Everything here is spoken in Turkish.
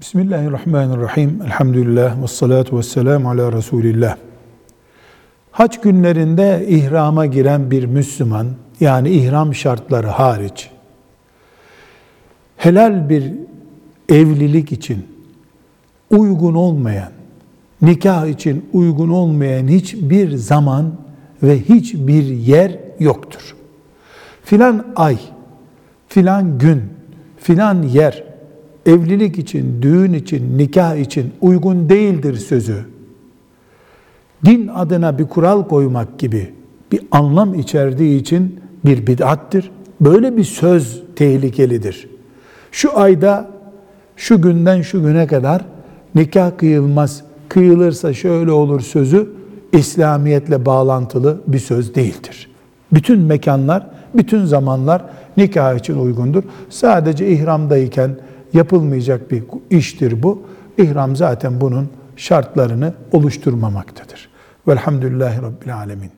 Bismillahirrahmanirrahim. Elhamdülillah ve salatu ve selamu ala Resulillah. Haç günlerinde ihrama giren bir Müslüman, yani ihram şartları hariç, helal bir evlilik için uygun olmayan, nikah için uygun olmayan hiçbir zaman ve hiçbir yer yoktur. Filan ay, filan gün, filan yer, evlilik için, düğün için, nikah için uygun değildir sözü. Din adına bir kural koymak gibi bir anlam içerdiği için bir bid'attir. Böyle bir söz tehlikelidir. Şu ayda şu günden şu güne kadar nikah kıyılmaz, kıyılırsa şöyle olur sözü İslamiyetle bağlantılı bir söz değildir. Bütün mekanlar, bütün zamanlar nikah için uygundur. Sadece ihramdayken yapılmayacak bir iştir bu. İhram zaten bunun şartlarını oluşturmamaktadır. Velhamdülillahi Rabbil Alemin.